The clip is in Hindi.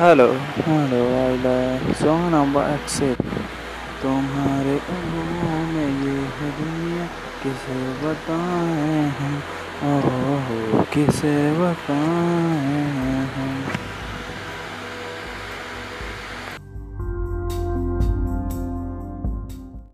Hello hello I like song number except तुम्हारे अंगों में ये है दुनिया, किसे बताएँ? हैं ओहो, किसे बताएँ? हैं